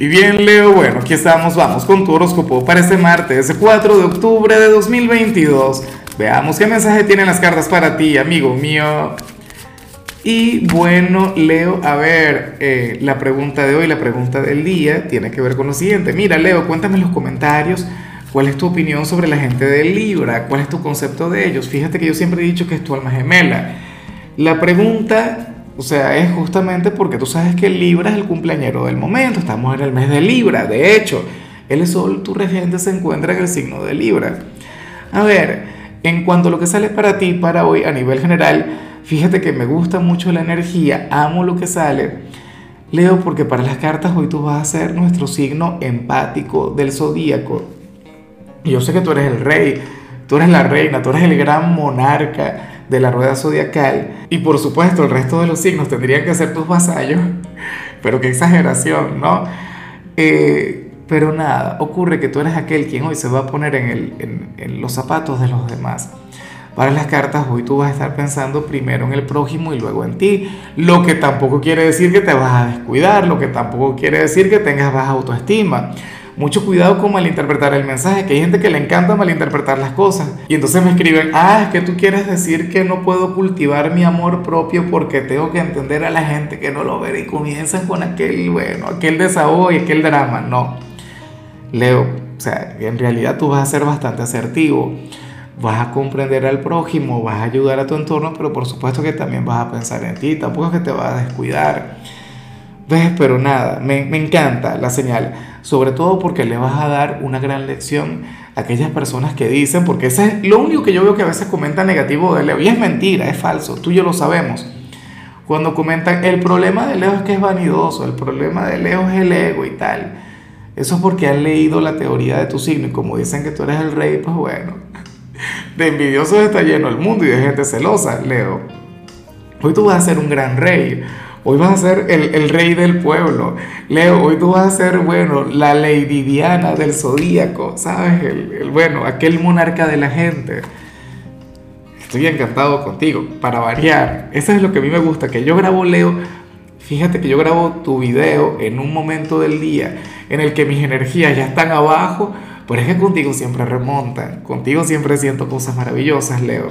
Y bien, Leo, bueno, aquí estamos, vamos con tu horóscopo para este martes 4 de octubre de 2022. Veamos qué mensaje tienen las cartas para ti, amigo mío. Y bueno, Leo, a ver, eh, la pregunta de hoy, la pregunta del día, tiene que ver con lo siguiente. Mira, Leo, cuéntame en los comentarios cuál es tu opinión sobre la gente de Libra, cuál es tu concepto de ellos. Fíjate que yo siempre he dicho que es tu alma gemela. La pregunta o sea, es justamente porque tú sabes que Libra es el cumpleañero del momento, estamos en el mes de Libra, de hecho, el Sol, tu regente, se encuentra en el signo de Libra. A ver, en cuanto a lo que sale para ti, para hoy, a nivel general, fíjate que me gusta mucho la energía, amo lo que sale. Leo, porque para las cartas hoy tú vas a ser nuestro signo empático del zodíaco. Yo sé que tú eres el rey, tú eres la reina, tú eres el gran monarca de la rueda zodiacal. Y por supuesto, el resto de los signos tendrían que ser tus vasallos. Pero qué exageración, ¿no? Eh, pero nada, ocurre que tú eres aquel quien hoy se va a poner en, el, en, los zapatos de los demás. Para las cartas, hoy tú vas a estar pensando primero en el prójimo y luego en ti. Lo que tampoco quiere decir que te vas a descuidar, lo que tampoco quiere decir que tengas baja autoestima mucho cuidado con malinterpretar el mensaje, que hay gente que le encanta malinterpretar las cosas. Y entonces me escriben, ah, es que tú quieres decir que no puedo cultivar mi amor propio porque tengo que entender a la gente que no lo ve y comienzas con aquel, bueno, aquel desahogo y aquel drama. No, Leo, o sea, en realidad tú vas a ser bastante asertivo. Vas a comprender al prójimo, vas a ayudar a tu entorno, pero por supuesto que también vas a pensar en ti, tampoco es que te vas a descuidar. ¿Ves? Pero nada, me encanta la señal sobre todo porque le vas a dar una gran lección a aquellas personas que dicen, porque eso es lo único que yo veo que a veces comentan negativo de Leo, y es mentira, es falso, tú y yo lo sabemos. Cuando comentan, el problema de Leo es que es vanidoso, el problema de Leo es el ego y tal. Eso es porque han leído la teoría de tu signo y como dicen que tú eres el rey, pues bueno, de envidiosos está lleno el mundo y de gente celosa, Leo. Hoy tú vas a ser un gran rey, Hoy vas a ser el, rey del pueblo. Leo, hoy tú vas a ser, bueno, la Lady Diana del zodíaco, ¿sabes? El, bueno, aquel monarca de la gente. Estoy encantado contigo, para variar. Eso es lo que a mí me gusta, que yo grabo, Leo, fíjate que yo grabo tu video en un momento del día en el que mis energías ya están abajo, pero es que contigo siempre remontan, contigo siempre siento cosas maravillosas, Leo.